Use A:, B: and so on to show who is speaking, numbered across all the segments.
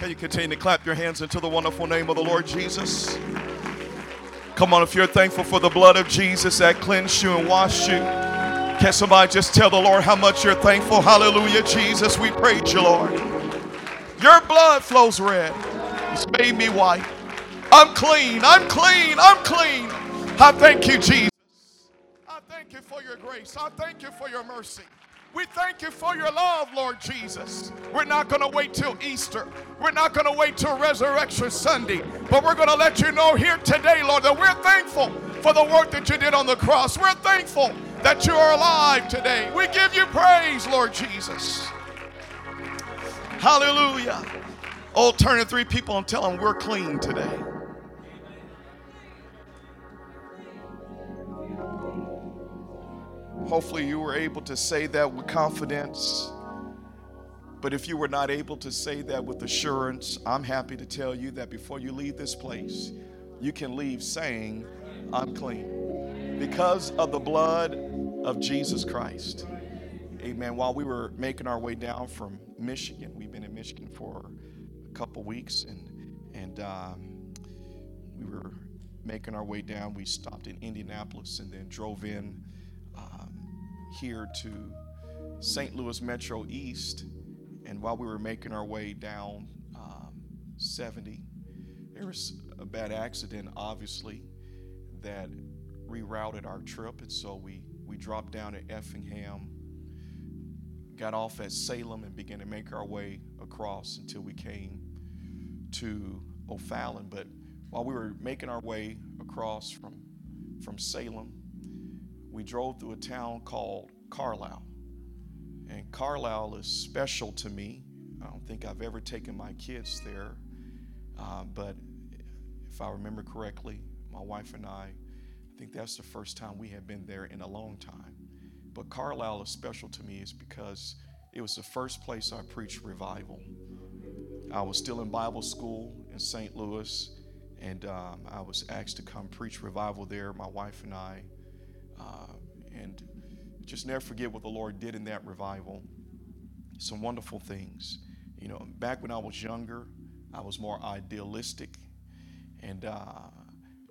A: Can you continue to clap your hands into the wonderful name of the Lord Jesus? Come on, if you're thankful for the blood of Jesus that cleansed you and washed you, can somebody just tell the Lord how much you're thankful? Hallelujah, Jesus. We praise you, Lord. Your blood flows red. It's made me white. I'm clean. I'm clean. I'm clean. I thank you, Jesus. I thank you for your grace. I thank you for your mercy. We thank you for your love, Lord Jesus. We're not going to wait till Easter. We're not going to wait till Resurrection Sunday. But we're going to let you know here today, Lord, that we're thankful for the work that you did on the cross. We're thankful that you are alive today. We give you praise, Lord Jesus. Hallelujah. Oh, turn to three people and tell them we're clean today. Hopefully, you were able to say that with confidence. But if you were not able to say that with assurance, I'm happy to tell you that before you leave this place, you can leave saying, I'm clean. Because of the blood of Jesus Christ. Amen. While we were making our way down from Michigan, we've been in Michigan for a couple weeks, and and um, we were making our way down. We stopped in Indianapolis and then drove in here to St. Louis Metro East, and while we were making our way down um, 70, there was a bad accident, obviously, that rerouted our trip, and so we we dropped down at Effingham, got off at Salem, and began to make our way across until we came to O'Fallon. But while we were making our way across from from Salem we drove through a town called Carlisle. And Carlisle is special to me. I don't think I've ever taken my kids there. Uh, but if I remember correctly, my wife and I, I think that's the first time we had been there in a long time. But Carlisle is special to me is because it was the first place I preached revival. I was still in Bible school in St. Louis, and um, I was asked to come preach revival there, my wife and I. Uh, and just never forget what the Lord did in that revival. Some wonderful things. You know, back when I was younger, I was more idealistic. And, uh,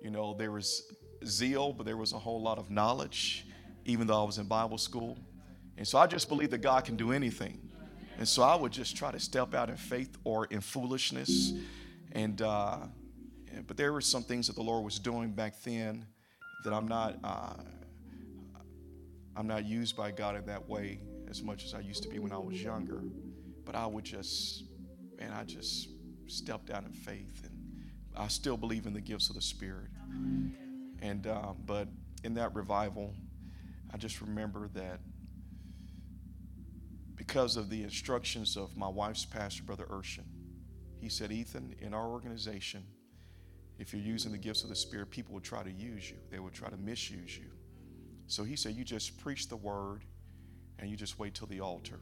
A: you know, there was zeal, but there was a whole lot of knowledge, even though I was in Bible school. And so I just believe that God can do anything. And so I would just try to step out in faith or in foolishness. And, uh, but there were some things that the Lord was doing back then that I'm not. Uh, I'm not used by God in that way as much as I used to be when I was younger. But I would just, man, I just stepped out in faith, and I still believe in the gifts of the Spirit. And um, but in that revival, I just remember that because of the instructions of my wife's pastor, Brother Urshan, he said, Ethan, in our organization, if you're using the gifts of the Spirit, people will try to use you. They will try to misuse you. So he said, You just preach the word and you just wait till the altar.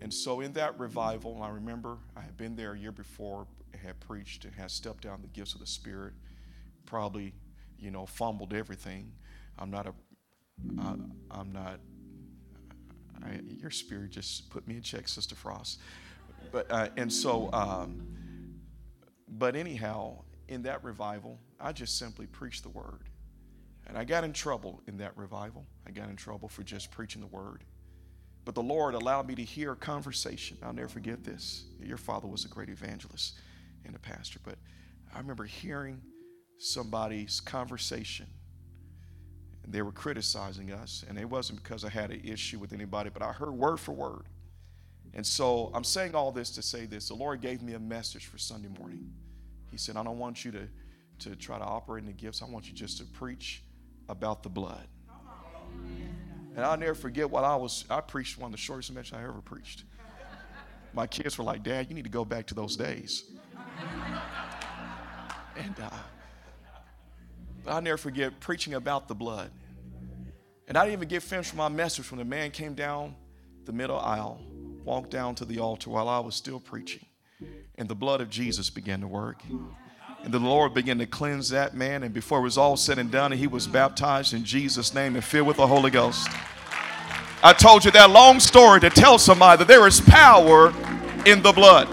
A: And so in that revival, I remember I had been there a year before, had preached and had stepped down the gifts of the Spirit, probably, you know, fumbled everything. I'm not a, I, I'm not, I, your spirit just put me in check, Sister Frost. But, uh, and so, um, but anyhow, in that revival, I just simply preached the word. And I got in trouble in that revival. I got in trouble for just preaching the word. But the Lord allowed me to hear a conversation. I'll never forget this. Your father was a great evangelist and a pastor, but I remember hearing somebody's conversation. And they were criticizing us, and it wasn't because I had an issue with anybody, but I heard word for word. And so I'm saying all this to say this. The Lord gave me a message for Sunday morning. He said, I don't want you to, to try to operate in the gifts. I want you just to preach about the blood. And I'll never forget what I was, I preached one of the shortest messages I ever preached. My kids were like, Dad, you need to go back to those days. and uh, I'll never forget preaching about the blood. And I didn't even get finished with my message when the man came down the middle aisle, walked down to the altar while I was still preaching. And the blood of Jesus began to work. And the Lord began to cleanse that man. And before it was all said and done, he was baptized in Jesus' name and filled with the Holy Ghost. I told you that long story to tell somebody that there is power in the blood.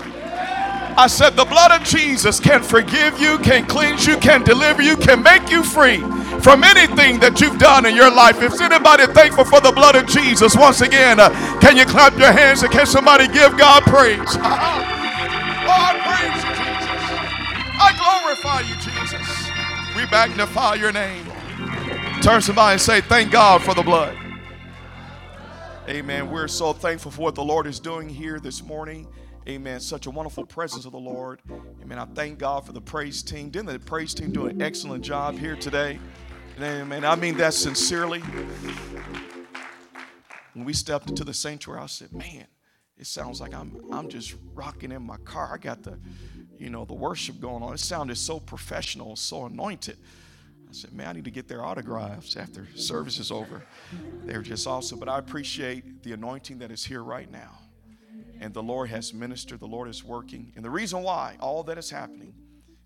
A: I said, the blood of Jesus can forgive you, can cleanse you, can deliver you, can make you free from anything that you've done in your life. If anybody thankful for the blood of Jesus, once again, uh, can you clap your hands and can somebody give God praise? oh, glorify you, Jesus. We magnify your name. Turn somebody and say, Thank God for the blood. Amen. We're so thankful for what the Lord is doing here this morning. Amen. Such a wonderful presence of the Lord. Amen. I thank God for the praise team. Didn't the praise team do an excellent job here today? Amen. I mean that sincerely. When we stepped into the sanctuary, I said, man, it sounds like I'm I'm just rocking in my car. I got the, you know, the worship going on. It sounded so professional, so anointed. I said, man, I need to get their autographs after service is over. They're just awesome. But I appreciate the anointing that is here right now. And the Lord has ministered, the Lord is working. And the reason why all that is happening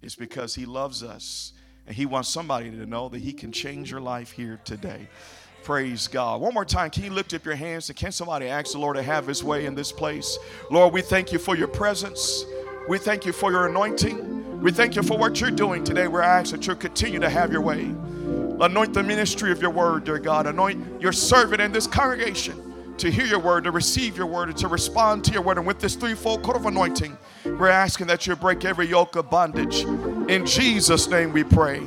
A: is because He loves us and He wants somebody to know that He can change your life here today. Praise God. One more time, can you lift up your hands and can somebody ask the Lord to have His way in this place? Lord, we thank you for your presence. We thank you for your anointing. We thank you for what you're doing today. We ask that you continue to have your way. Anoint the ministry of your word, dear God. Anoint your servant in this congregation to hear your word, to receive your word, and to respond to your word. And with this threefold coat of anointing, we're asking that you break every yoke of bondage. In Jesus' name we pray.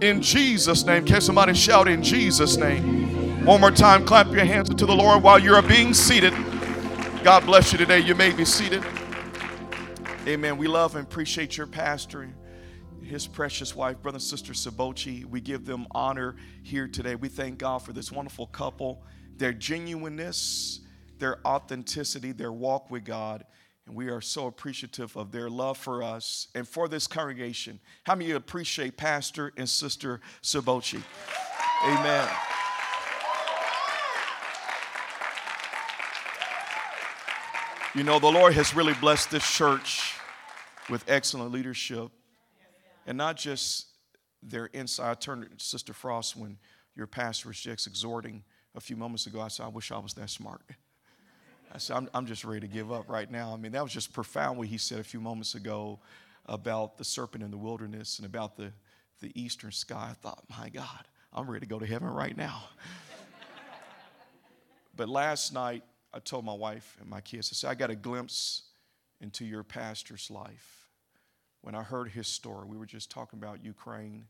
A: In Jesus' name. Can somebody shout in Jesus' name? One more time, clap your hands to the Lord while you are being seated. God bless you today. You may be seated. Amen. We love and appreciate your pastor, his precious wife, brother and sister Sabochi. We give them honor here today. We thank God for this wonderful couple, their genuineness, their authenticity, their walk with God. And we are so appreciative of their love for us and for this congregation. How many of you appreciate Pastor and Sister Sabochi? Amen. You know, the Lord has really blessed this church with excellent leadership. And not just their inside. I turned to Sister Frost when your pastor was just exhorting a few moments ago. I said, I wish I was that smart. I said, I'm, I'm just ready to give up right now. I mean, that was just profound what he said a few moments ago about the serpent in the wilderness and about the, the eastern sky. I thought, my God, I'm ready to go to heaven right now. but last night, I told my wife and my kids, I said, I got a glimpse into your pastor's life. When I heard his story, we were just talking about Ukraine.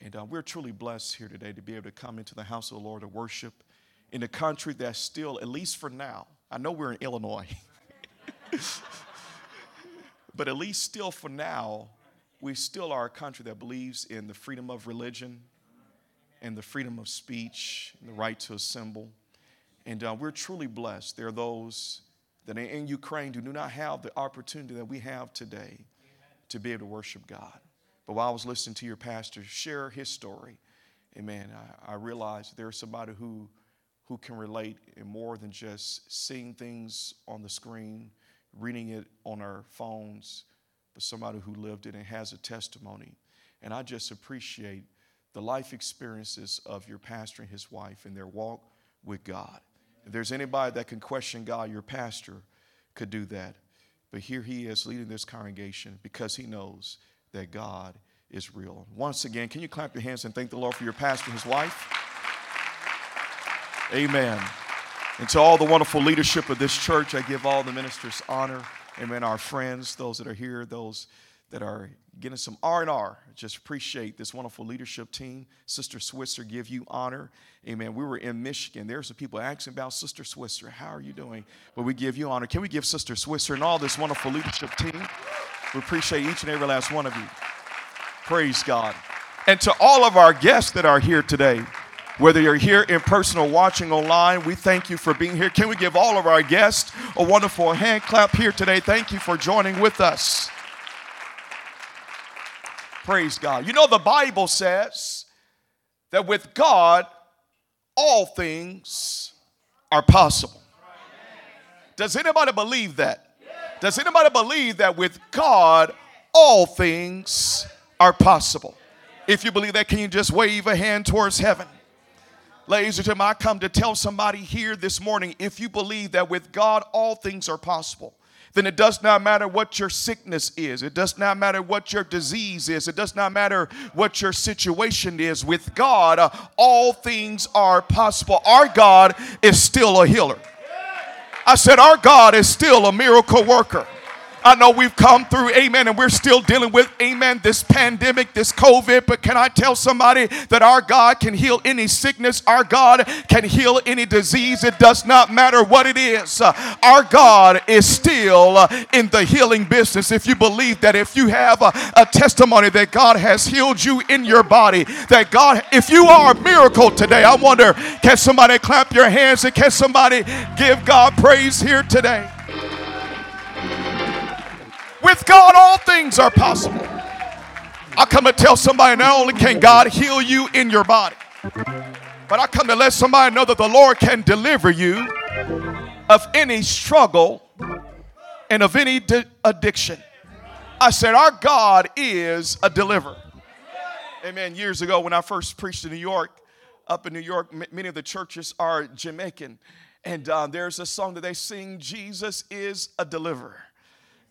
A: And uh, we're truly blessed here today to be able to come into the house of the Lord to worship in a country that's still, at least for now, I know we're in Illinois, but at least still for now, we still are a country that believes in the freedom of religion and the freedom of speech and the right to assemble. And uh, we're truly blessed. There are those that are in Ukraine who do not have the opportunity that we have today to be able to worship God. But while I was listening to your pastor share his story, amen, I, I realized there's somebody who, who can relate in more than just seeing things on the screen, reading it on our phones, but somebody who lived it and has a testimony. And I just appreciate the life experiences of your pastor and his wife and their walk with God. If there's anybody that can question God, your pastor could do that. But here he is leading this congregation because he knows that God is real. Once again, can you clap your hands and thank the Lord for your pastor and his wife? Amen. And to all the wonderful leadership of this church, I give all the ministers honor. Amen. Our friends, those that are here, those that are getting some R&R. Just appreciate this wonderful leadership team. Sister Switzer, give you honor. Amen. We were in Michigan. there There's some people asking about Sister Switzer. How are you doing? But we give you honor. Can we give Sister Switzer and all this wonderful leadership team? We appreciate each and every last one of you. Praise God. And to all of our guests that are here today, whether you're here in person or watching online, we thank you for being here. Can we give all of our guests a wonderful hand clap here today? Thank you for joining with us. Praise God. You know, the Bible says that with God, all things are possible. Does anybody believe that? Does anybody believe that with God, all things are possible? If you believe that, can you just wave a hand towards heaven? Ladies and gentlemen, I come to tell somebody here this morning if you believe that with God all things are possible, then it does not matter what your sickness is. It does not matter what your disease is. It does not matter what your situation is. With God, uh, all things are possible. Our God is still a healer. I said, Our God is still a miracle worker. I know we've come through, amen, and we're still dealing with, amen, this pandemic, this COVID. But can I tell somebody that our God can heal any sickness? Our God can heal any disease. It does not matter what it is. Our God is still uh, in the healing business. If you believe that, if you have a, a testimony that God has healed you in your body, that God, if you are a miracle today, I wonder, can somebody clap your hands and can somebody give God praise here today? With God, all things are possible. I come to tell somebody not only can God heal you in your body, but I come to let somebody know that the Lord can deliver you of any struggle and of any di- addiction. I said, Our God is a deliverer. Amen. Years ago, when I first preached in New York, up in New York, m- many of the churches are Jamaican. And uh, there's a song that they sing Jesus is a deliverer.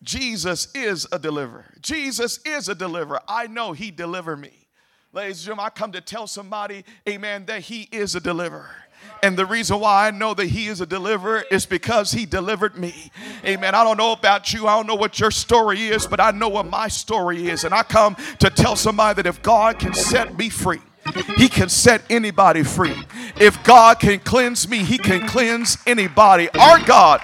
A: Jesus is a deliverer. Jesus is a deliverer. I know he delivered me. Ladies and gentlemen, I come to tell somebody, amen, that he is a deliverer. And the reason why I know that he is a deliverer is because he delivered me. Amen. I don't know about you. I don't know what your story is, but I know what my story is. And I come to tell somebody that if God can set me free, he can set anybody free. If God can cleanse me, he can cleanse anybody. Our God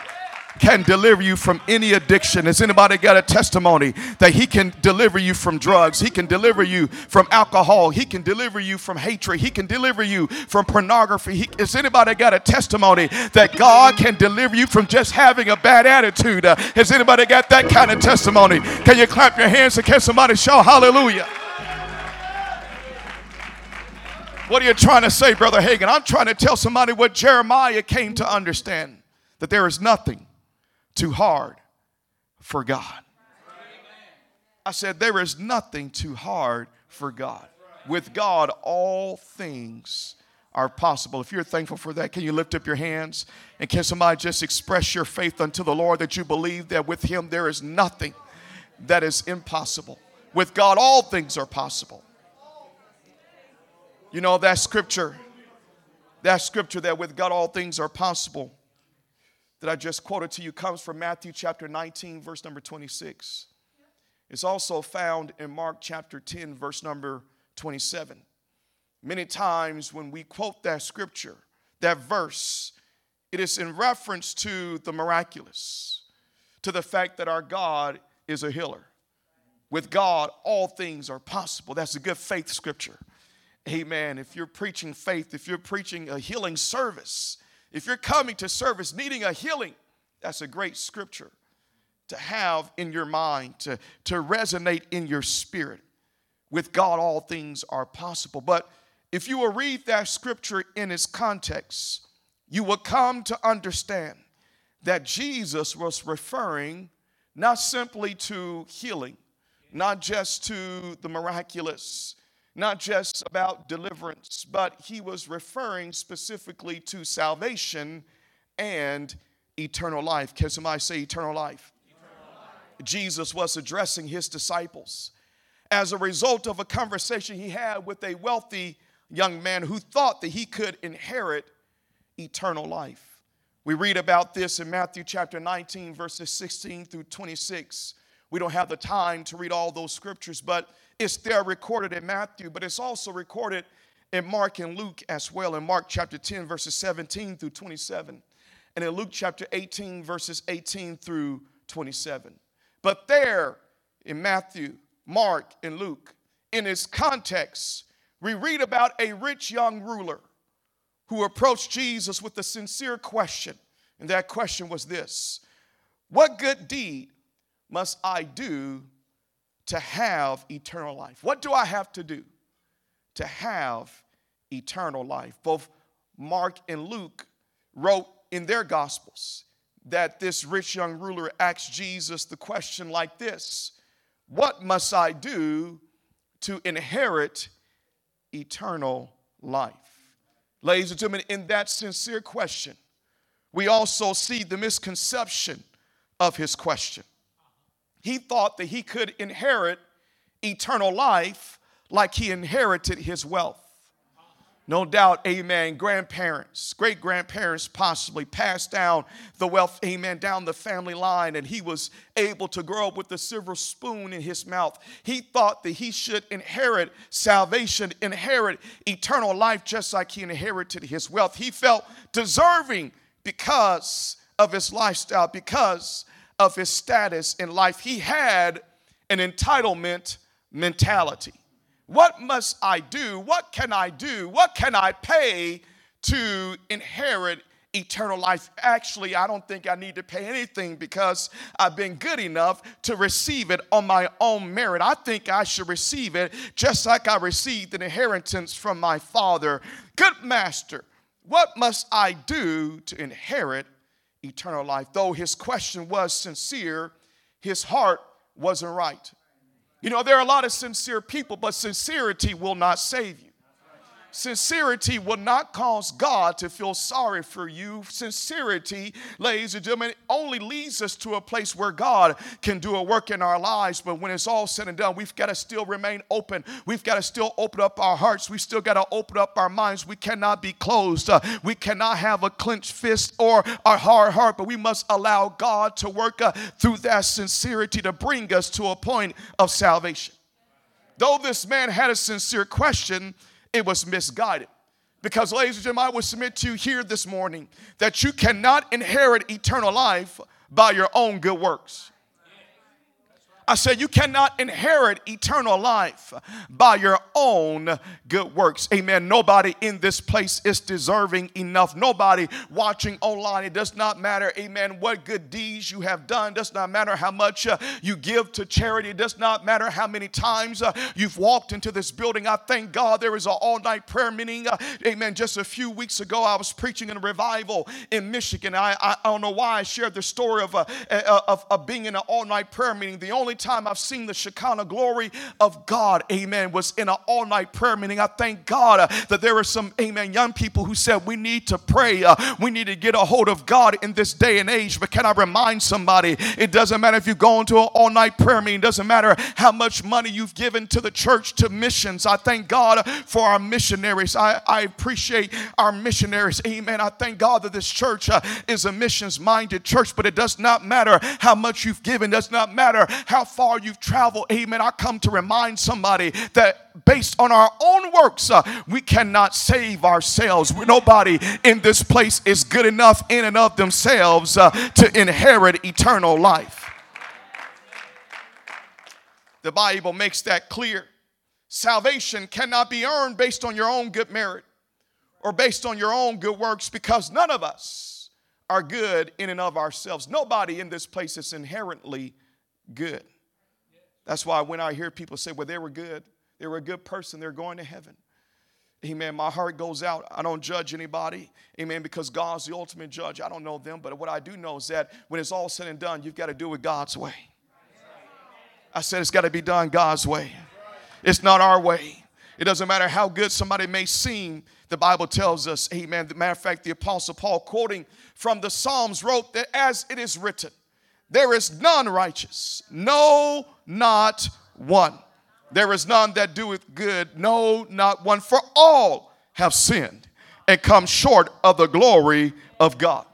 A: can deliver you from any addiction. Has anybody got a testimony that He can deliver you from drugs? He can deliver you from alcohol. He can deliver you from hatred. He can deliver you from pornography. He, has anybody got a testimony that God can deliver you from just having a bad attitude? Uh, has anybody got that kind of testimony? Can you clap your hands and can somebody shout hallelujah? What are you trying to say, Brother Hagin? I'm trying to tell somebody what Jeremiah came to understand that there is nothing too hard for God. I said, There is nothing too hard for God. With God, all things are possible. If you're thankful for that, can you lift up your hands and can somebody just express your faith unto the Lord that you believe that with Him there is nothing that is impossible? With God, all things are possible. You know, that scripture, that scripture that with God all things are possible that I just quoted to you comes from Matthew chapter 19, verse number 26. It's also found in Mark chapter 10, verse number 27. Many times when we quote that scripture, that verse, it is in reference to the miraculous, to the fact that our God is a healer. With God, all things are possible. That's a good faith scripture. Amen. If you're preaching faith, if you're preaching a healing service, if you're coming to service needing a healing, that's a great scripture to have in your mind, to, to resonate in your spirit. With God, all things are possible. But if you will read that scripture in its context, you will come to understand that Jesus was referring not simply to healing, not just to the miraculous, not just about deliverance, but he was referring specifically to salvation and eternal life. Can somebody say eternal life? eternal life? Jesus was addressing his disciples as a result of a conversation he had with a wealthy young man who thought that he could inherit eternal life. We read about this in Matthew chapter 19, verses 16 through 26. We don't have the time to read all those scriptures, but it's there recorded in Matthew, but it's also recorded in Mark and Luke as well. In Mark chapter 10, verses 17 through 27, and in Luke chapter 18, verses 18 through 27. But there in Matthew, Mark, and Luke, in its context, we read about a rich young ruler who approached Jesus with a sincere question. And that question was this What good deed must I do to have eternal life? What do I have to do to have eternal life? Both Mark and Luke wrote in their gospels that this rich young ruler asked Jesus the question like this What must I do to inherit eternal life? Ladies and gentlemen, in that sincere question, we also see the misconception of his question. He thought that he could inherit eternal life like he inherited his wealth. No doubt, amen, grandparents, great grandparents possibly passed down the wealth, amen, down the family line, and he was able to grow up with a silver spoon in his mouth. He thought that he should inherit salvation, inherit eternal life, just like he inherited his wealth. He felt deserving because of his lifestyle, because of his status in life. He had an entitlement mentality. What must I do? What can I do? What can I pay to inherit eternal life? Actually, I don't think I need to pay anything because I've been good enough to receive it on my own merit. I think I should receive it just like I received an inheritance from my father. Good master, what must I do to inherit eternal life? Though his question was sincere, his heart wasn't right. You know, there are a lot of sincere people, but sincerity will not save you. Sincerity will not cause God to feel sorry for you. Sincerity, ladies and gentlemen, only leads us to a place where God can do a work in our lives. But when it's all said and done, we've got to still remain open. We've got to still open up our hearts. We still got to open up our minds. We cannot be closed. Uh, we cannot have a clenched fist or a hard heart, but we must allow God to work uh, through that sincerity to bring us to a point of salvation. Though this man had a sincere question, it was misguided. Because, ladies and gentlemen, I would submit to you here this morning that you cannot inherit eternal life by your own good works. I said, You cannot inherit eternal life by your own good works. Amen. Nobody in this place is deserving enough. Nobody watching online. It does not matter, amen, what good deeds you have done. It does not matter how much uh, you give to charity. It does not matter how many times uh, you've walked into this building. I thank God there is an all night prayer meeting. Uh, amen. Just a few weeks ago, I was preaching in a revival in Michigan. I, I, I don't know why I shared the story of, uh, uh, of, of being in an all night prayer meeting. The only time I've seen the Shekinah glory of God, amen, was in an all night prayer meeting. I thank God uh, that there are some, amen, young people who said we need to pray. Uh, we need to get a hold of God in this day and age. But can I remind somebody, it doesn't matter if you go into an all night prayer meeting, doesn't matter how much money you've given to the church to missions. I thank God for our missionaries. I, I appreciate our missionaries. Amen. I thank God that this church uh, is a missions minded church, but it does not matter how much you've given, does not matter how far you've traveled. Amen. I come to remind somebody that based on our own works, uh, we cannot save ourselves. Nobody in this place is good enough in and of themselves uh, to inherit eternal life. The Bible makes that clear. Salvation cannot be earned based on your own good merit or based on your own good works because none of us are good in and of ourselves. Nobody in this place is inherently good. That's why when I hear people say, well, they were good, they were a good person, they're going to heaven. Amen. My heart goes out. I don't judge anybody. Amen. Because God's the ultimate judge. I don't know them, but what I do know is that when it's all said and done, you've got to do it God's way. I said it's got to be done God's way. It's not our way. It doesn't matter how good somebody may seem. The Bible tells us, amen. matter of fact, the Apostle Paul, quoting from the Psalms, wrote that as it is written, there is none righteous, no, not one. There is none that doeth good, no, not one. For all have sinned and come short of the glory of God.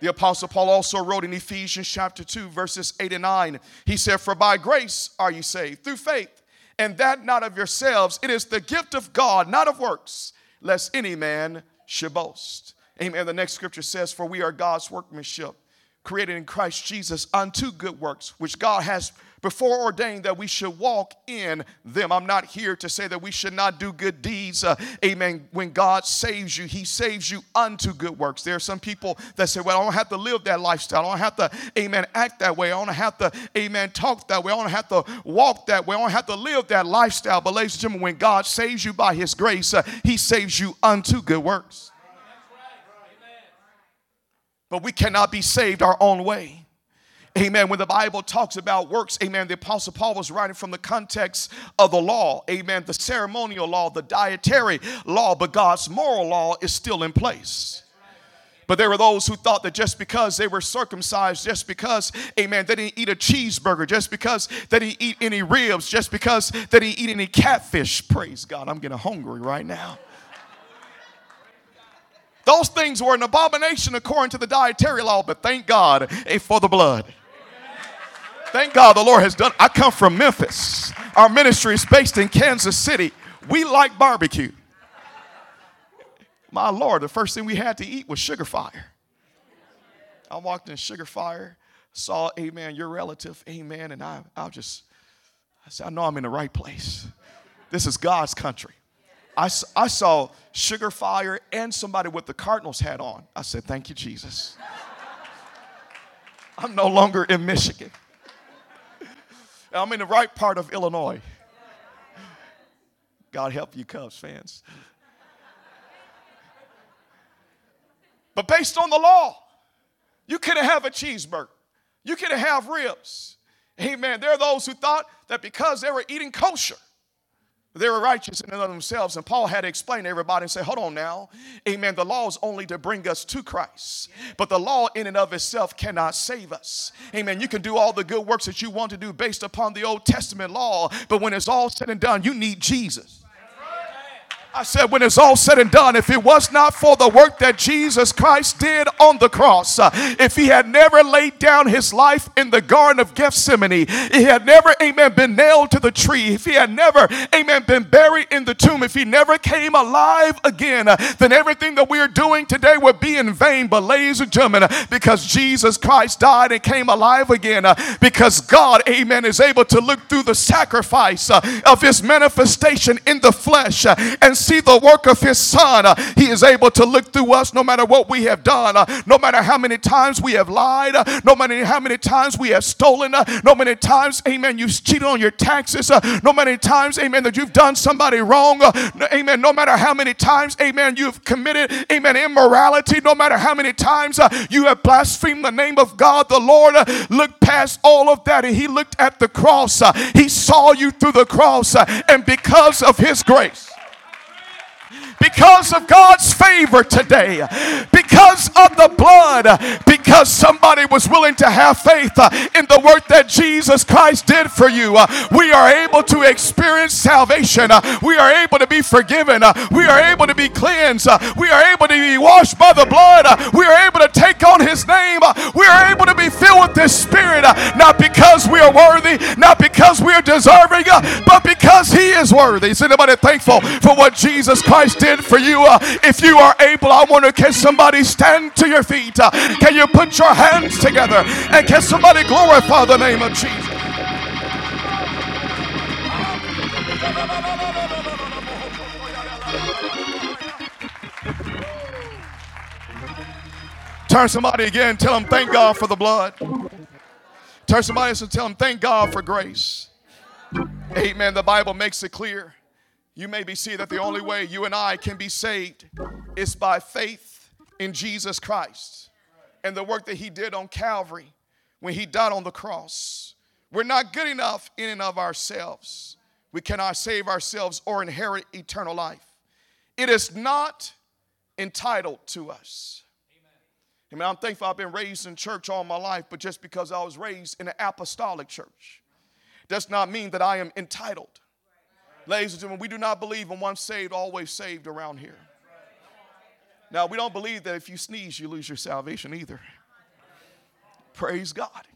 A: The Apostle Paul also wrote in Ephesians chapter 2, verses 8 and 9. He said, For by grace are you saved through faith, and that not of yourselves. It is the gift of God, not of works, lest any man should boast. Amen. The next scripture says, For we are God's workmanship created in Christ Jesus unto good works, which God has before ordained that we should walk in them. I'm not here to say that we should not do good deeds. Uh, amen. When God saves you, He saves you unto good works. There are some people that say, Well, I don't have to live that lifestyle. I don't have to, amen, act that way. I don't have to, amen, talk that way. I don't have to walk that way. I don't have to live that lifestyle. But, ladies and gentlemen, when God saves you by His grace, uh, He saves you unto good works. But we cannot be saved our own way. Amen. When the Bible talks about works, amen, the Apostle Paul was writing from the context of the law, amen, the ceremonial law, the dietary law, but God's moral law is still in place. But there were those who thought that just because they were circumcised, just because, amen, they didn't eat a cheeseburger, just because they didn't eat any ribs, just because they didn't eat any catfish, praise God, I'm getting hungry right now. Those things were an abomination according to the dietary law, but thank God for the blood. Thank God the Lord has done. I come from Memphis. Our ministry is based in Kansas City. We like barbecue. My Lord, the first thing we had to eat was Sugarfire. I walked in Sugarfire, saw, amen, your relative, amen, and I, I just, I said, I know I'm in the right place. This is God's country. I, I saw Sugarfire and somebody with the Cardinals hat on. I said, Thank you, Jesus. I'm no longer in Michigan. I'm in the right part of Illinois. God help you, Cubs fans. But based on the law, you couldn't have a cheeseburger. You couldn't have ribs. Amen. There are those who thought that because they were eating kosher, they were righteous in and of themselves. And Paul had to explain to everybody and say, hold on now. Amen. The law is only to bring us to Christ. But the law in and of itself cannot save us. Amen. You can do all the good works that you want to do based upon the Old Testament law. But when it's all said and done, you need Jesus. I said, when it's all said and done, if it was not for the work that Jesus Christ did on the cross, uh, if he had never laid down his life in the Garden of Gethsemane, if he had never, amen, been nailed to the tree, if he had never, amen, been buried in the tomb, if he never came alive again, uh, then everything that we're doing today would be in vain. But, ladies and gentlemen, uh, because Jesus Christ died and came alive again, because God, amen, is able to look through the sacrifice of his manifestation in the flesh and see the work of his son. Uh, he is able to look through us no matter what we have done, uh, no matter how many times we have lied, uh, no matter how many times we have stolen, uh, no many times, amen, you've cheated on your taxes, uh, no many times, amen, that you've done somebody wrong, uh, amen, no matter how many times, amen, you've committed, amen, immorality, no matter how many times you have blasphemed the name of God, the Lord looked past all of that and he looked at the cross. he saw you through the cross, and because of his grace, because of God's favor today, because of the blood, because somebody was willing to have faith uh, in the work that Jesus Christ did for you. Uh, we are able to experience salvation. Uh, we are able to be forgiven. We are able to be cleansed. We are able to be washed by the blood. We are able to take on His name. We are able to be filled with His Spirit, not because we are worthy, not because we are deserving, but because He is worthy. Is anybody thankful for what Jesus Christ did? For you. Uh, if you are able, I want to can somebody stand to your feet? Uh, can you put your hands together and can somebody glorify the name of Jesus? Turn somebody again, tell them thank God for the blood. Turn somebody else and tell them thank God for grace. Amen. The Bible makes it clear you maybe see that the only way you and I can be saved is by faith in Jesus Christ and the work that He did on Calvary when He died on the cross. We're not good enough in and of ourselves. We cannot save ourselves or inherit eternal life. It is not entitled to us. I mean, I'm thankful I've been raised in church all my life, but just because I was raised in an apostolic church does not mean that I am entitled. Ladies and gentlemen, we do not believe in once saved, always saved around here. Now, we don't believe that if you sneeze, you lose your salvation either. Praise God.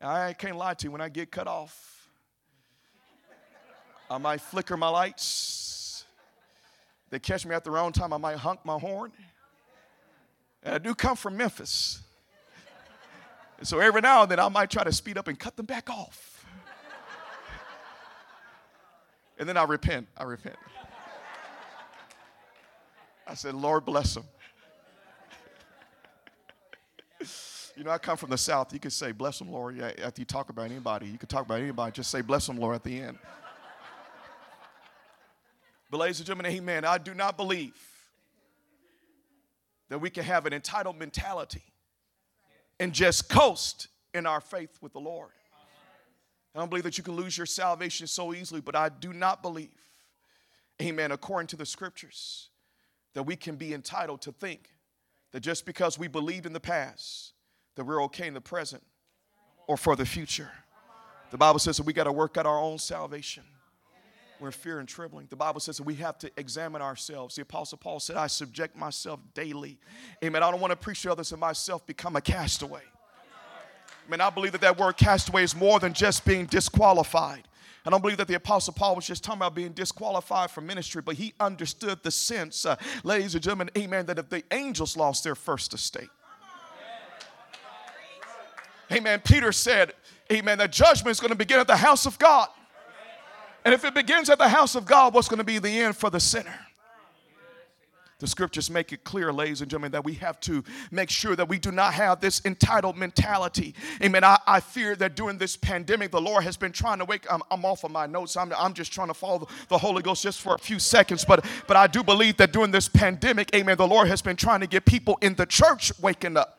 A: I can't lie to you, when I get cut off, I might flicker my lights. They catch me at the wrong time, I might honk my horn. And I do come from Memphis. And so every now and then I might try to speed up and cut them back off. And then I repent. I repent. I said, Lord, bless them. you know, I come from the South. You could say, bless them, Lord. After you talk about anybody, you could talk about anybody. Just say, bless them, Lord, at the end. but, ladies and gentlemen, amen. I do not believe that we can have an entitled mentality and just coast in our faith with the Lord. I don't believe that you can lose your salvation so easily, but I do not believe, amen, according to the scriptures, that we can be entitled to think that just because we believed in the past, that we're okay in the present or for the future. The Bible says that we got to work out our own salvation. We're in fear and trembling. The Bible says that we have to examine ourselves. The Apostle Paul said, I subject myself daily. Amen. I don't want to preach to others and myself become a castaway. I mean, I believe that that word castaway is more than just being disqualified. I don't believe that the Apostle Paul was just talking about being disqualified from ministry, but he understood the sense, uh, ladies and gentlemen, amen, that if the angels lost their first estate, amen, Peter said, amen, that judgment is going to begin at the house of God. And if it begins at the house of God, what's going to be the end for the sinner? The scriptures make it clear, ladies and gentlemen, that we have to make sure that we do not have this entitled mentality. Amen. I, I fear that during this pandemic, the Lord has been trying to wake. I'm, I'm off of my notes. I'm, I'm just trying to follow the Holy Ghost just for a few seconds. But, but I do believe that during this pandemic, amen, the Lord has been trying to get people in the church waking up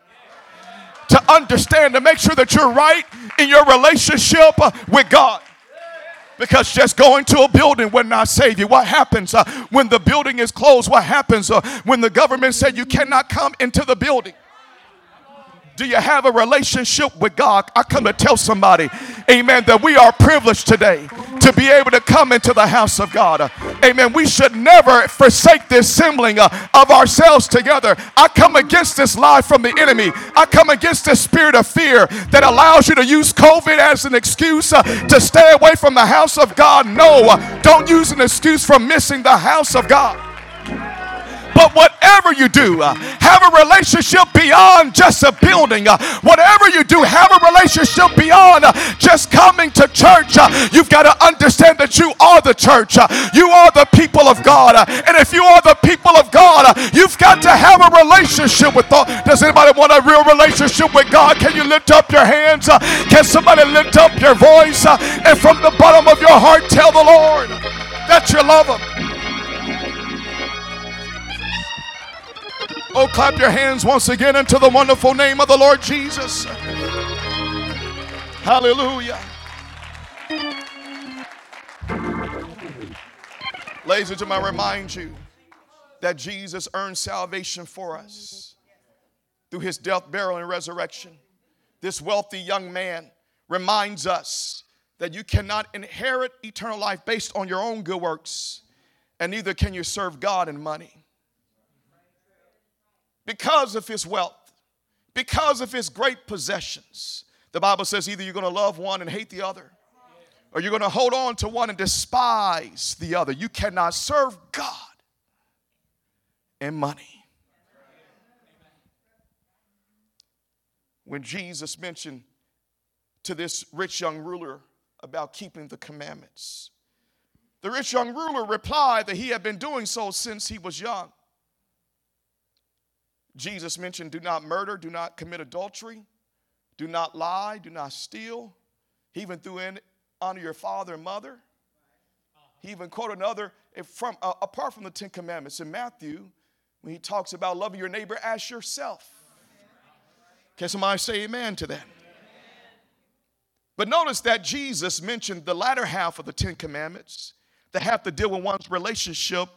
A: to understand, to make sure that you're right in your relationship with God. Because just going to a building would not save you. What happens uh, when the building is closed? What happens uh, when the government said you cannot come into the building? Do you have a relationship with God? I come to tell somebody, amen, that we are privileged today to be able to come into the house of God. Amen. We should never forsake the assembling uh, of ourselves together. I come against this lie from the enemy. I come against the spirit of fear that allows you to use COVID as an excuse uh, to stay away from the house of God. No, uh, don't use an excuse for missing the house of God. But whatever you do, uh, have a relationship beyond just a building. Uh, whatever you do, have a relationship beyond uh, just coming to church. Uh, you've got to understand that you are the church. Uh, you are the people of God. Uh, and if you are the people of God, you've got to have a relationship with God. Does anybody want a real relationship with God? Can you lift up your hands? can somebody lift up your voice? and from the bottom of your heart, tell the Lord that you love Him. Oh, clap your hands once again into the wonderful name of the Lord Jesus. Hallelujah. Ladies and gentlemen, I remind you that Jesus earned salvation for us through his death, burial, and resurrection. This wealthy young man reminds us that you cannot inherit eternal life based on your own good works, and neither can you serve God in money because of his wealth, because of his great possessions. The Bible says either you're going to love one and hate the other, or you're going to hold on to one and despise the other. You cannot serve God and money. When Jesus mentioned to this rich young ruler about keeping the commandments, the rich young ruler replied that he had been doing so since he was young. Jesus mentioned do not murder, do not commit adultery, do not lie, do not steal. He even threw in honor your father and mother. He even quoted another from uh, apart from the Ten Commandments in Matthew when he talks about loving your neighbor as yourself. Can somebody say amen to that? But notice that Jesus mentioned the latter half of the Ten Commandments that have to deal with one's relationship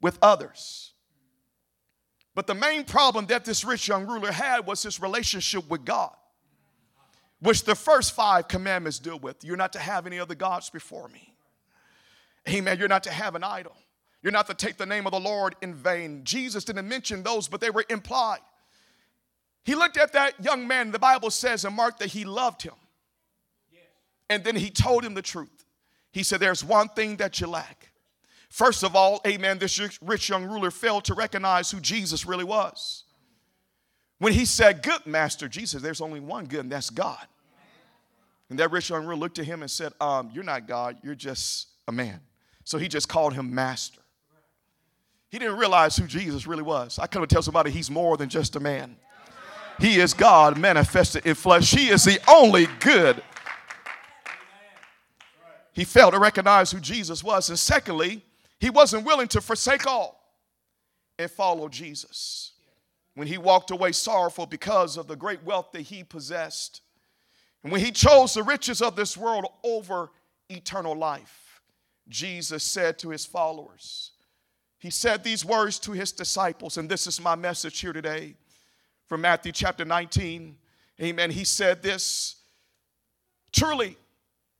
A: with others. But the main problem that this rich young ruler had was his relationship with God, which the first five commandments deal with. You're not to have any other gods before me. Amen. You're not to have an idol. You're not to take the name of the Lord in vain. Jesus didn't mention those, but they were implied. He looked at that young man, the Bible says in Mark that he loved him. And then he told him the truth. He said, There's one thing that you lack. First of all, amen, this rich young ruler failed to recognize who Jesus really was. When he said, Good master, Jesus, there's only one good, and that's God. And that rich young ruler looked at him and said, um, You're not God, you're just a man. So he just called him master. He didn't realize who Jesus really was. I come to tell somebody he's more than just a man. He is God manifested in flesh. He is the only good. He failed to recognize who Jesus was. And secondly, he wasn't willing to forsake all and follow Jesus. When he walked away sorrowful because of the great wealth that he possessed, and when he chose the riches of this world over eternal life, Jesus said to his followers, He said these words to his disciples, and this is my message here today. from Matthew chapter 19. Amen. He said this Truly,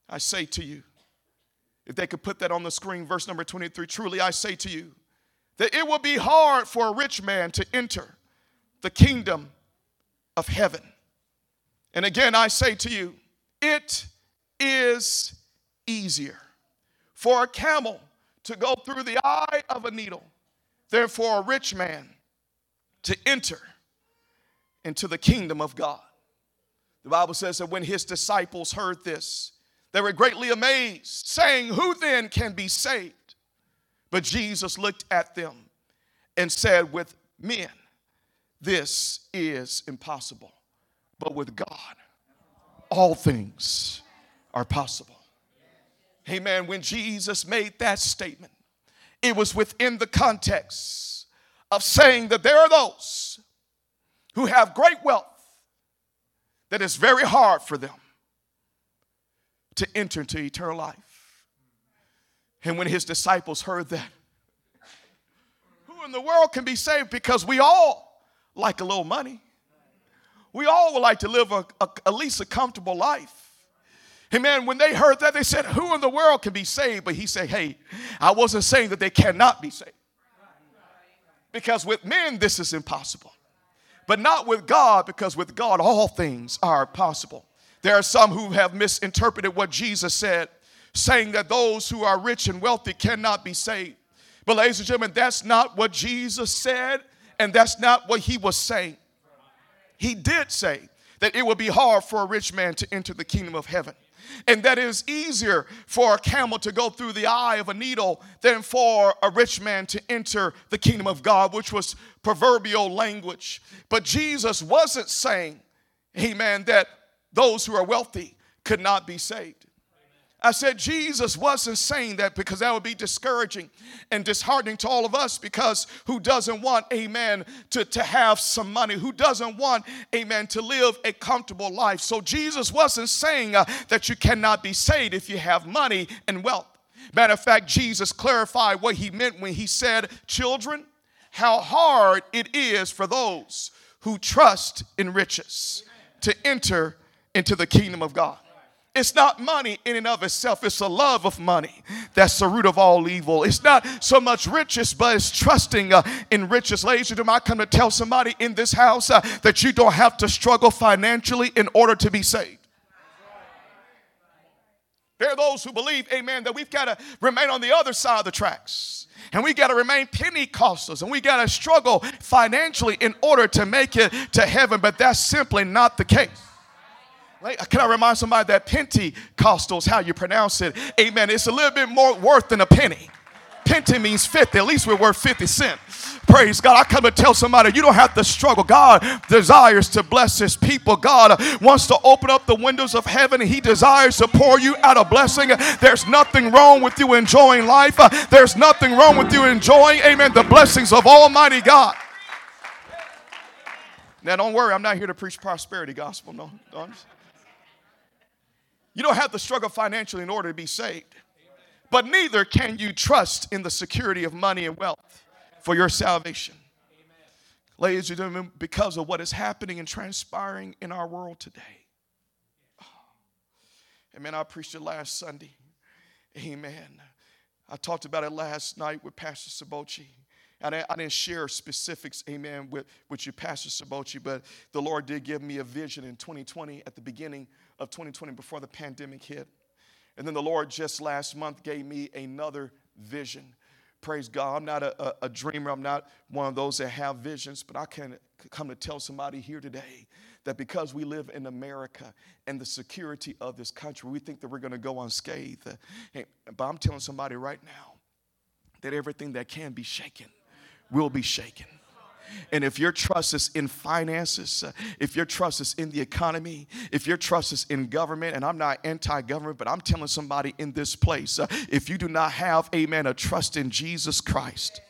A: I say to you, if they could put that on the screen, verse number 23 Truly, I say to you, that it will be hard for a rich man to enter the kingdom of heaven. And again, I say to you, it is easier for a camel to go through the eye of a needle than for a rich man to enter into the kingdom of God. The Bible says that when his disciples heard this, they were greatly amazed, saying, Who then can be saved? But Jesus looked at them and said, With men, this is impossible. But with God, all things are possible. Amen. When Jesus made that statement, it was within the context of saying that there are those who have great wealth that it's very hard for them to enter into eternal life. And when his disciples heard that, who in the world can be saved? Because we all like a little money. We all would like to live a, a, at least a comfortable life. Amen. When they heard that, they said, Who in the world can be saved? But he said, Hey, I wasn't saying that they cannot be saved. Because with men, this is impossible. But not with God, because with God, all things are possible. There are some who have misinterpreted what Jesus said, saying that those who are rich and wealthy cannot be saved. But, ladies and gentlemen, that's not what Jesus said, and that's not what he was saying. He did say that it would be hard for a rich man to enter the kingdom of heaven and that it is easier for a camel to go through the eye of a needle than for a rich man to enter the kingdom of God, which was proverbial language. But Jesus wasn't saying, amen, that those who are wealthy could not be saved. I said Jesus wasn't saying that because that would be discouraging and disheartening to all of us because who doesn't want, amen, to, to have some money? Who doesn't want, amen, to live a comfortable life? So Jesus wasn't saying uh, that you cannot be saved if you have money and wealth. Matter of fact, Jesus clarified what he meant when he said, Children, how hard it is for those who trust in riches to enter into the kingdom of God. It's not money in and of itself, it's a love of money that's the root of all evil. It's not so much riches, but it's trusting uh, in riches. Ladies and gentlemen, I come to tell somebody in this house uh, that you don't have to struggle financially in order to be saved. There are those who believe, amen, that we've got to remain on the other side of the tracks. And we got to remain Pentecostals and we got to struggle financially in order to make it to heaven, but that's simply not the case. Can I remind somebody that Pentecostals, how you pronounce it, amen, it's a little bit more worth than a penny. Penti means 50. At least we're worth 50 cents. Praise God. I come to tell somebody you don't have to struggle. God desires to bless his people. God wants to open up the windows of heaven he desires to pour you out a blessing. There's nothing wrong with you enjoying life. There's nothing wrong with you enjoying, amen, the blessings of Almighty God. Now, don't worry, I'm not here to preach prosperity gospel. No, don't. You don't have to struggle financially in order to be saved. But neither can you trust in the security of money and wealth for your salvation. Ladies and gentlemen, because of what is happening and transpiring in our world today. Oh. Amen. I preached it last Sunday. Amen. I talked about it last night with Pastor Sabochi. And I, I, didn't share specifics, amen, with, with you, Pastor Sabochi, but the Lord did give me a vision in 2020 at the beginning of 2020 before the pandemic hit. And then the Lord just last month gave me another vision. Praise God. I'm not a, a, a dreamer, I'm not one of those that have visions, but I can come to tell somebody here today that because we live in America and the security of this country, we think that we're going to go unscathed. But I'm telling somebody right now that everything that can be shaken will be shaken. And if your trust is in finances, uh, if your trust is in the economy, if your trust is in government, and I'm not anti government, but I'm telling somebody in this place, uh, if you do not have, amen, a trust in Jesus Christ,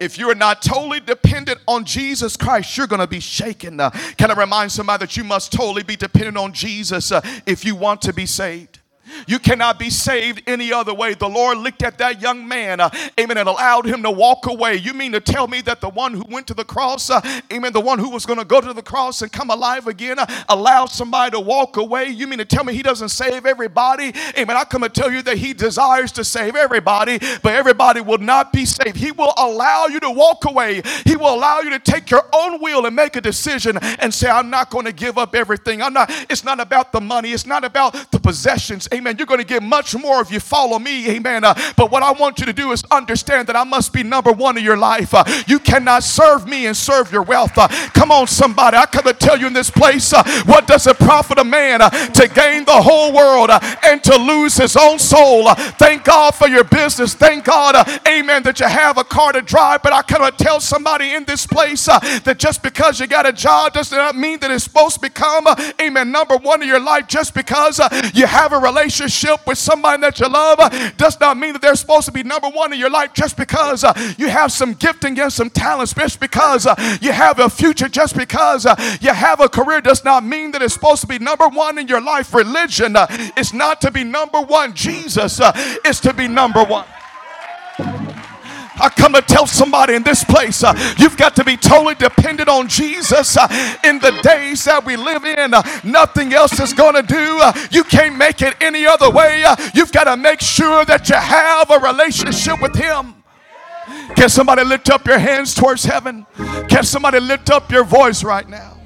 A: if you're not totally dependent on Jesus Christ, you're going to be shaken. Uh, can I remind somebody that you must totally be dependent on Jesus uh, if you want to be saved? You cannot be saved any other way. The Lord looked at that young man, uh, amen, and allowed him to walk away. You mean to tell me that the one who went to the cross, uh, amen, the one who was going to go to the cross and come alive again, uh, allowed somebody to walk away? You mean to tell me he doesn't save everybody? Amen. I come to tell you that he desires to save everybody, but everybody will not be saved. He will allow you to walk away. He will allow you to take your own will and make a decision and say, I'm not going to give up everything. I'm not, it's not about the money, it's not about the possessions. Amen. You're going to get much more if you follow me. Amen. Uh, but what I want you to do is understand that I must be number one in your life. Uh, you cannot serve me and serve your wealth. Uh, come on, somebody. I come to tell you in this place uh, what does it profit a man uh, to gain the whole world uh, and to lose his own soul? thank God for your business. Thank God, amen, that you have a car to drive. But I come to tell somebody in this place that just because you got a job does not mean that it's supposed to become, amen, number one in your life. Just because you have a relationship with somebody that you love does not mean that they're supposed to be number one in your life. Just because you have some gifting and some talents, just because uh, you have a future, just because uh, you have a career, does not mean that it's supposed to be number one in your life. Religion uh, is not to be number one, Jesus uh, is to be number one. I come to tell somebody in this place, uh, you've got to be totally dependent on Jesus uh, in the days that we live in. Uh, nothing else is going to do. Uh, you can't make it any other way. Uh, you've got to make sure that you have a relationship with Him. Can somebody lift up your hands towards heaven? Can somebody lift up your voice right now?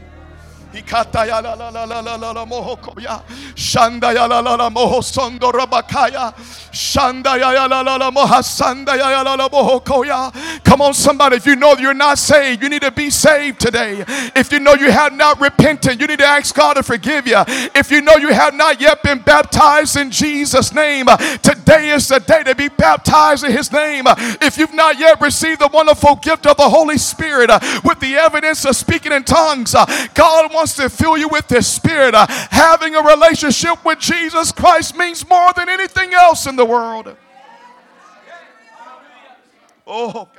A: Ikata ya la la la la la la la mohoko ya. Shanda ya la la la moho sondo rabakaya. Shanda ya ya la la la mohasanda ya ya la la mohoko ya. Come on, somebody. If you know you're not saved, you need to be saved today. If you know you have not repented, you need to ask God to forgive you. If you know you have not yet been baptized in Jesus' name, today is the day to be baptized in His name. If you've not yet received the wonderful gift of the Holy Spirit uh, with the evidence of speaking in tongues, uh, God wants wants to fill you with His Spirit. Uh, having a relationship with Jesus Christ means more than anything else in the world. Oh, God.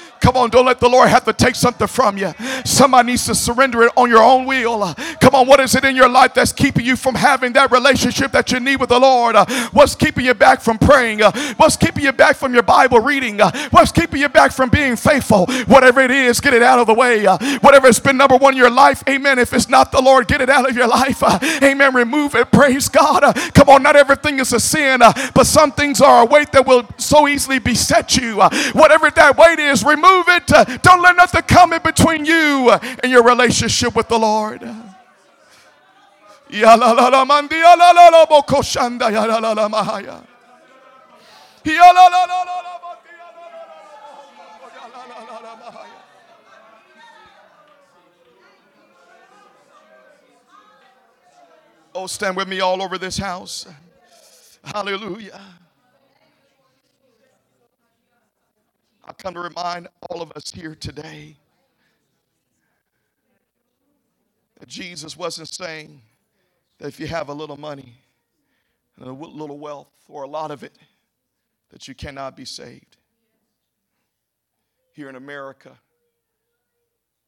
A: Come on, don't let the Lord have to take something from you. Somebody needs to surrender it on your own will. Uh, come on, what is it in your life that's keeping you from having that relationship that you need with the Lord? Uh, what's keeping you back from praying? Uh, what's keeping you back from your Bible reading? What's keeping you back from being faithful? Whatever it is, get it out of the way. Whatever has been number one in your life, amen. If it's not the Lord, get it out of your life. Amen. Remove it. Praise God. Come on, not everything is a sin, but some things are a weight that will so easily beset you. Whatever that weight is, remove it. Don't let nothing come in between you and your relationship with the Lord. Oh, stand with me all over this house. Hallelujah. I come to remind all of us here today that Jesus wasn't saying that if you have a little money and a little wealth or a lot of it, that you cannot be saved. Here in America,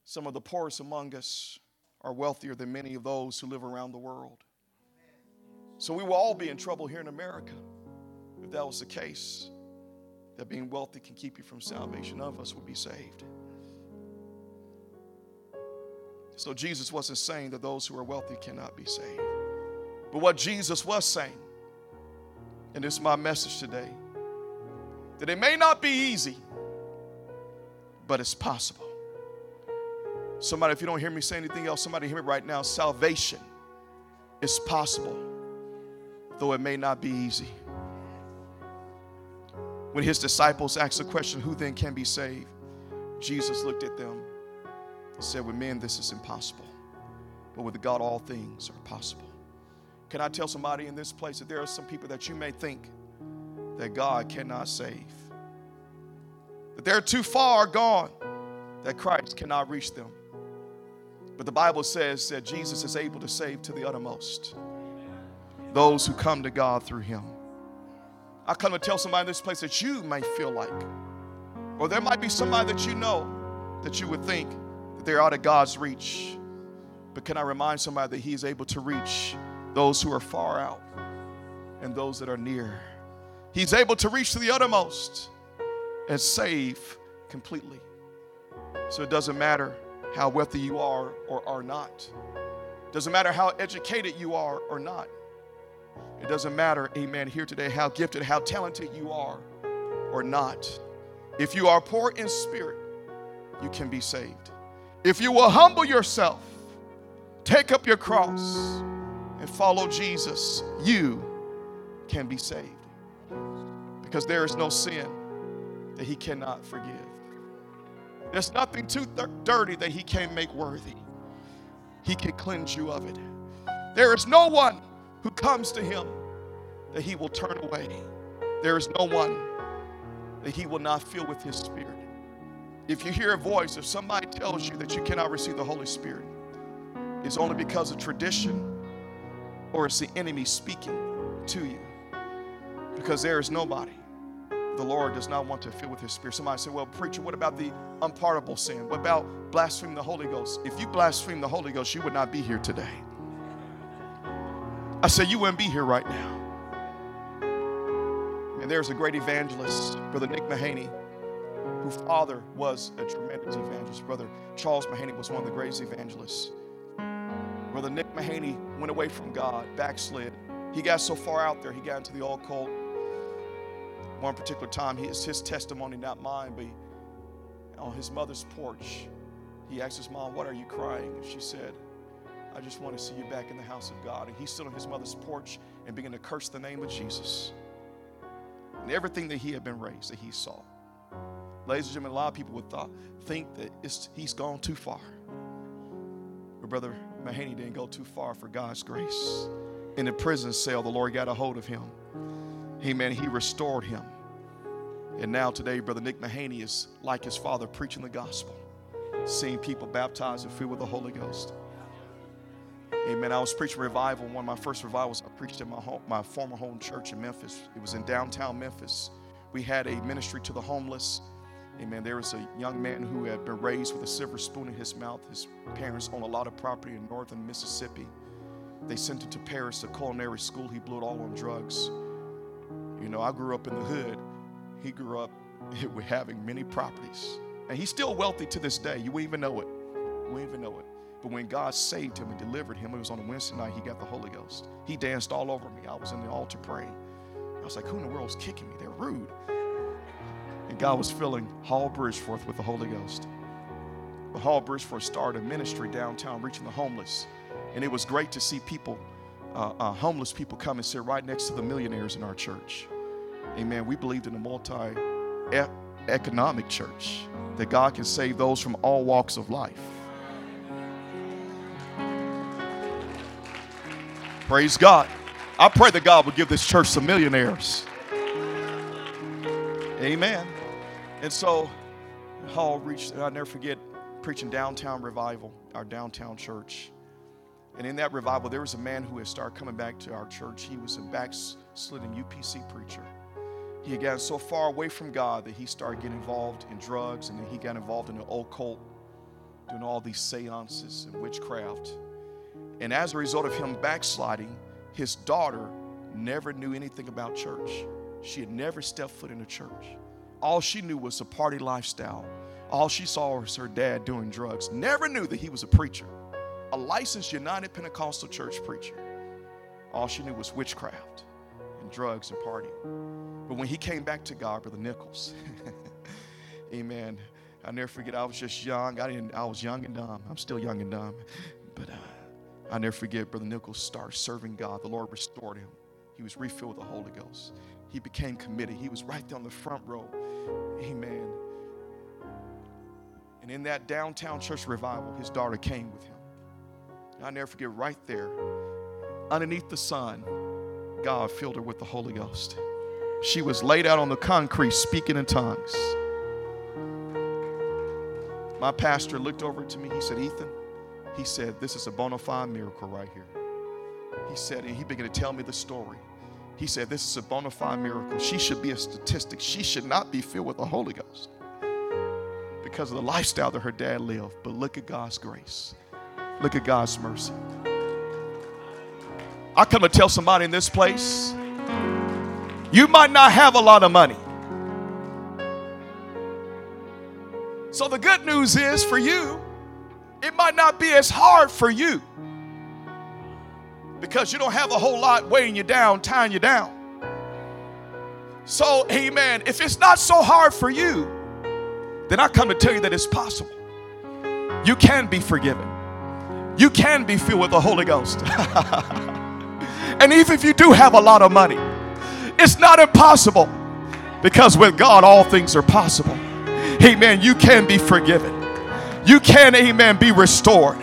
A: some of the poorest among us are wealthier than many of those who live around the world. So we will all be in trouble here in America if that was the case that being wealthy can keep you from salvation, of us would be saved. So Jesus wasn't saying that those who are wealthy cannot be saved. But what Jesus was saying, and this is my message today, that it may not be easy, but it's possible. Somebody, if you don't hear me say anything else, somebody hear me right now. Salvation is possible, though it may not be easy. When his disciples asked the question, Who then can be saved? Jesus looked at them and said, With men, this is impossible, but with God, all things are possible. Can I tell somebody in this place that there are some people that you may think that God cannot save? That they're too far gone that Christ cannot reach them. But the Bible says that Jesus is able to save to the uttermost those who come to God through him. I come to tell somebody in this place that you may feel like, or there might be somebody that you know that you would think that they're out of God's reach. But can I remind somebody that He is able to reach those who are far out and those that are near? He's able to reach to the uttermost and save completely. So it doesn't matter how wealthy you are or are not. Doesn't matter how educated you are or not. It doesn't matter, amen, here today, how gifted, how talented you are or not. If you are poor in spirit, you can be saved. If you will humble yourself, take up your cross, and follow Jesus, you can be saved. Because there is no sin that He cannot forgive. There's nothing too th- dirty that He can't make worthy. He can cleanse you of it. There is no one who comes to Him that He will turn away. There is no one that He will not fill with His Spirit. If you hear a voice, if somebody tells you that you cannot receive the Holy Spirit, it's only because of tradition or it's the enemy speaking to you. Because there is nobody the Lord does not want to fill with His Spirit. Somebody said, Well, preacher, what about the unpardonable sin? What about blaspheming the Holy Ghost? If you blaspheme the Holy Ghost, you would not be here today. I said, You wouldn't be here right now. And there's a great evangelist, Brother Nick Mahaney, whose father was a tremendous evangelist. Brother Charles Mahaney was one of the greatest evangelists. Brother Nick Mahaney went away from God, backslid. He got so far out there, he got into the occult. One particular time, he, it's his testimony, not mine, but he, on his mother's porch, he asked his mom, What are you crying? And she said, I just want to see you back in the house of God. And he stood on his mother's porch and began to curse the name of Jesus and everything that he had been raised that he saw. Ladies and gentlemen, a lot of people would thought, think that he's gone too far. But Brother Mahaney didn't go too far for God's grace. In the prison cell, the Lord got a hold of him. Amen. He restored him. And now today, Brother Nick Mahaney is like his father, preaching the gospel, seeing people baptized and filled with the Holy Ghost. Amen. I was preaching revival. One of my first revivals I preached in my home, my former home church in Memphis. It was in downtown Memphis. We had a ministry to the homeless. Amen. There was a young man who had been raised with a silver spoon in his mouth. His parents owned a lot of property in northern Mississippi. They sent him to Paris, a culinary school. He blew it all on drugs. You know, I grew up in the hood. He grew up with having many properties. And he's still wealthy to this day. You wouldn't even know it. Wouldn't even know it. But when God saved him and delivered him, it was on a Wednesday night, he got the Holy Ghost. He danced all over me. I was in the altar praying. I was like, who in the world is kicking me? They're rude. And God was filling Hall Bridgeforth with the Holy Ghost. The Hall Bridgeforth started a ministry downtown reaching the homeless. And it was great to see people, uh, uh, homeless people, come and sit right next to the millionaires in our church. Amen. We believed in a multi economic church that God can save those from all walks of life. Praise God. I pray that God will give this church some millionaires. Amen. And so, Hall reached, I'll never forget preaching downtown revival, our downtown church. And in that revival, there was a man who had started coming back to our church. He was a backslidden UPC preacher. He had gotten so far away from God that he started getting involved in drugs and then he got involved in the occult, doing all these seances and witchcraft. And as a result of him backsliding, his daughter never knew anything about church. She had never stepped foot in a church. All she knew was a party lifestyle. All she saw was her dad doing drugs. Never knew that he was a preacher, a licensed United Pentecostal Church preacher. All she knew was witchcraft and drugs and partying. But when he came back to God, Brother Nichols, amen. I'll never forget, I was just young. I, didn't, I was young and dumb. I'm still young and dumb. I never forget Brother Nichols started serving God. The Lord restored him. He was refilled with the Holy Ghost. He became committed. He was right there the front row. Amen. And in that downtown church revival, his daughter came with him. i never forget right there, underneath the sun, God filled her with the Holy Ghost. She was laid out on the concrete speaking in tongues. My pastor looked over to me. He said, Ethan, He said, This is a bona fide miracle right here. He said, and he began to tell me the story. He said, This is a bona fide miracle. She should be a statistic. She should not be filled with the Holy Ghost because of the lifestyle that her dad lived. But look at God's grace, look at God's mercy. I come to tell somebody in this place you might not have a lot of money. So the good news is for you, it might not be as hard for you because you don't have a whole lot weighing you down, tying you down. So, amen. If it's not so hard for you, then I come to tell you that it's possible. You can be forgiven, you can be filled with the Holy Ghost. and even if you do have a lot of money, it's not impossible because with God, all things are possible. Amen. You can be forgiven. You can, amen, be restored.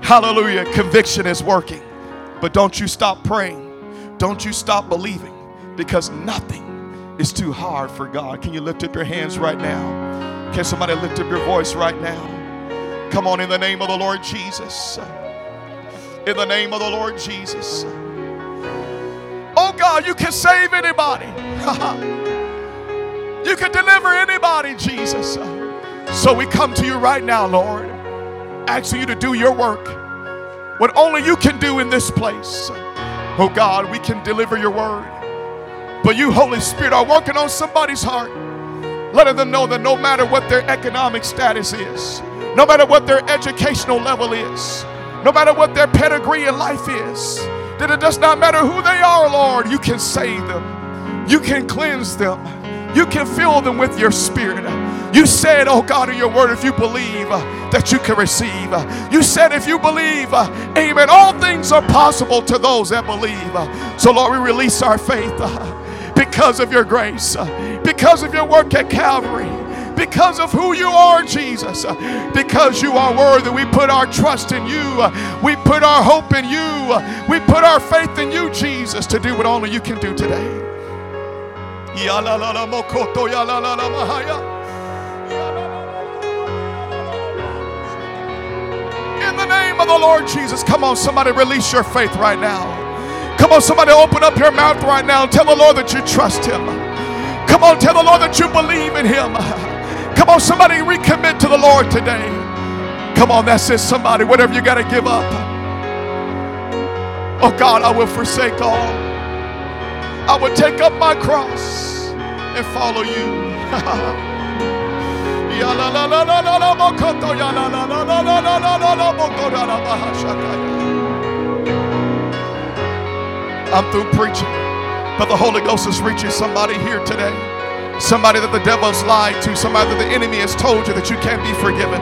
A: Hallelujah. Conviction is working. But don't you stop praying. Don't you stop believing because nothing is too hard for God. Can you lift up your hands right now? Can somebody lift up your voice right now? Come on, in the name of the Lord Jesus. In the name of the Lord Jesus. Oh God, you can save anybody. you can deliver anybody, Jesus. So we come to you right now, Lord, asking you to do your work what only you can do in this place. Oh God, we can deliver your word. But you, Holy Spirit, are working on somebody's heart, letting them know that no matter what their economic status is, no matter what their educational level is, no matter what their pedigree in life is, that it does not matter who they are, Lord, you can save them, you can cleanse them, you can fill them with your spirit. You said, oh God, in your word, if you believe uh, that you can receive. Uh, you said, if you believe, uh, amen, all things are possible to those that believe. So, Lord, we release our faith because of your grace, because of your work at Calvary because of who you are, Jesus. Because you are worthy. We put our trust in you. We put our hope in you. We put our faith in you, Jesus, to do what only you can do today. In the name of the Lord Jesus, come on, somebody release your faith right now. Come on, somebody open up your mouth right now and tell the Lord that you trust Him. Come on, tell the Lord that you believe in Him. Come on, somebody recommit to the Lord today. Come on, that's it, somebody. Whatever you got to give up. Oh God, I will forsake all. I will take up my cross and follow you. I'm through preaching, but the Holy Ghost is reaching somebody here today. Somebody that the devil's lied to, somebody that the enemy has told you that you can't be forgiven,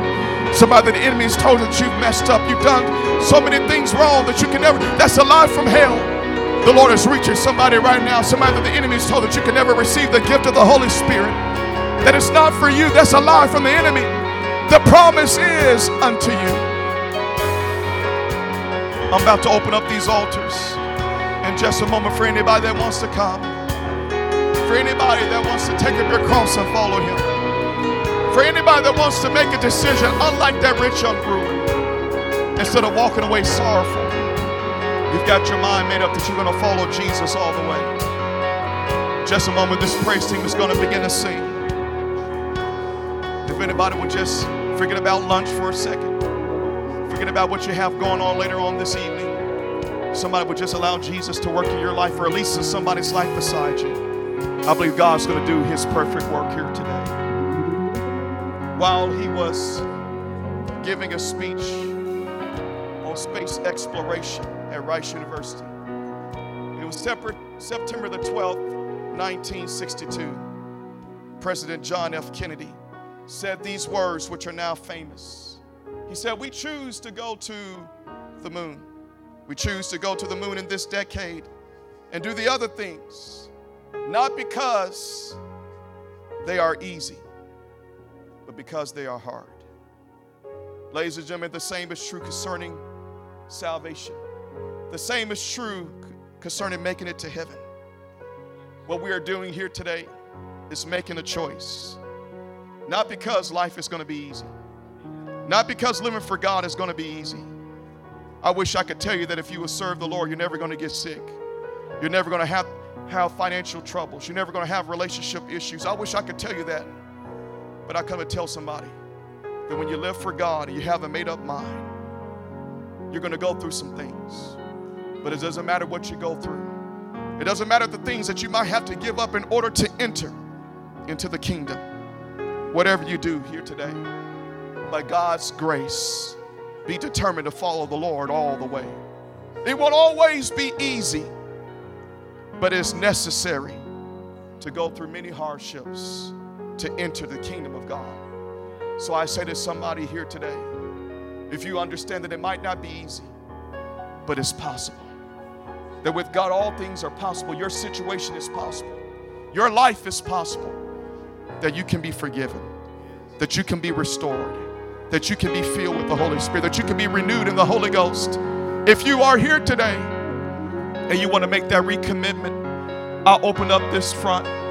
A: somebody that the enemy has told you that you've messed up, you've done so many things wrong that you can never. That's a lie from hell. The Lord is reaching somebody right now, somebody that the enemy has told that you can never receive the gift of the Holy Spirit that it's not for you. That's a lie from the enemy. The promise is unto you. I'm about to open up these altars in just a moment for anybody that wants to come. For anybody that wants to take up your cross and follow him. For anybody that wants to make a decision, unlike that rich young ruler, instead of walking away sorrowful, you've got your mind made up that you're going to follow Jesus all the way. Just a moment, this praise team is going to begin to sing If anybody would just forget about lunch for a second, forget about what you have going on later on this evening. Somebody would just allow Jesus to work in your life, or at least in somebody's life beside you. I believe God's going to do His perfect work here today. While He was giving a speech on space exploration at Rice University, it was September the 12th, 1962. President John F. Kennedy said these words, which are now famous. He said, We choose to go to the moon. We choose to go to the moon in this decade and do the other things, not because they are easy, but because they are hard. Ladies and gentlemen, the same is true concerning salvation. The same is true concerning making it to heaven. What we are doing here today is making a choice. Not because life is going to be easy, Not because living for God is going to be easy. I wish I could tell you that if you will serve the Lord, you're never going to get sick. You're never going to have, have financial troubles. You're never going to have relationship issues. I wish I could tell you that. But I come to tell somebody that when you live for God and you have a made up mind, you're going to go through some things. But it doesn't matter what you go through. It doesn't matter the things that you might have to give up in order to enter into the kingdom. Whatever you do here today, by God's grace, be determined to follow the Lord all the way. It won't always be easy, but it's necessary to go through many hardships to enter the kingdom of God. So I say to somebody here today, if you understand that it might not be easy, but it's possible. That with God, all things are possible. Your situation is possible. Your life is possible. That you can be forgiven, that you can be restored, that you can be filled with the Holy Spirit, that you can be renewed in the Holy Ghost. If you are here today and you want to make that recommitment, I'll open up this front.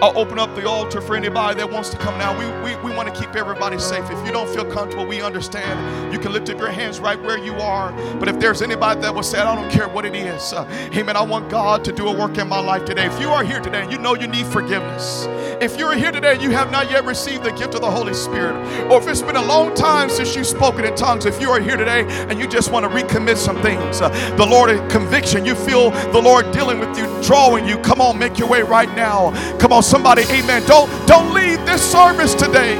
A: I'll open up the altar for anybody that wants to come now. We, we, we want to keep everybody safe. If you don't feel comfortable, we understand. You can lift up your hands right where you are. But if there's anybody that will say, I don't care what it is, uh, amen, I want God to do a work in my life today. If you are here today and you know you need forgiveness, if you're here today and you have not yet received the gift of the Holy Spirit, or if it's been a long time since you've spoken in tongues, if you are here today and you just want to recommit some things, uh, the Lord conviction, you feel the Lord dealing with you, drawing you, come on, make your way right now. Come on, somebody, amen. Don't, don't leave this service today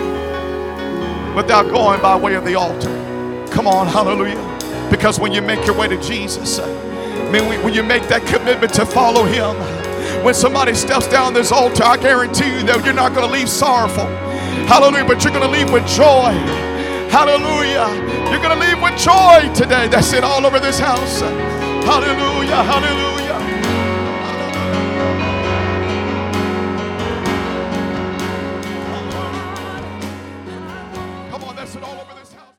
A: without going by way of the altar. Come on, hallelujah. Because when you make your way to Jesus, I mean, when you make that commitment to follow Him, when somebody steps down this altar, I guarantee you that you're not going to leave sorrowful. Hallelujah. But you're going to leave with joy. Hallelujah. You're going to leave with joy today. That's it all over this house. Hallelujah. Hallelujah.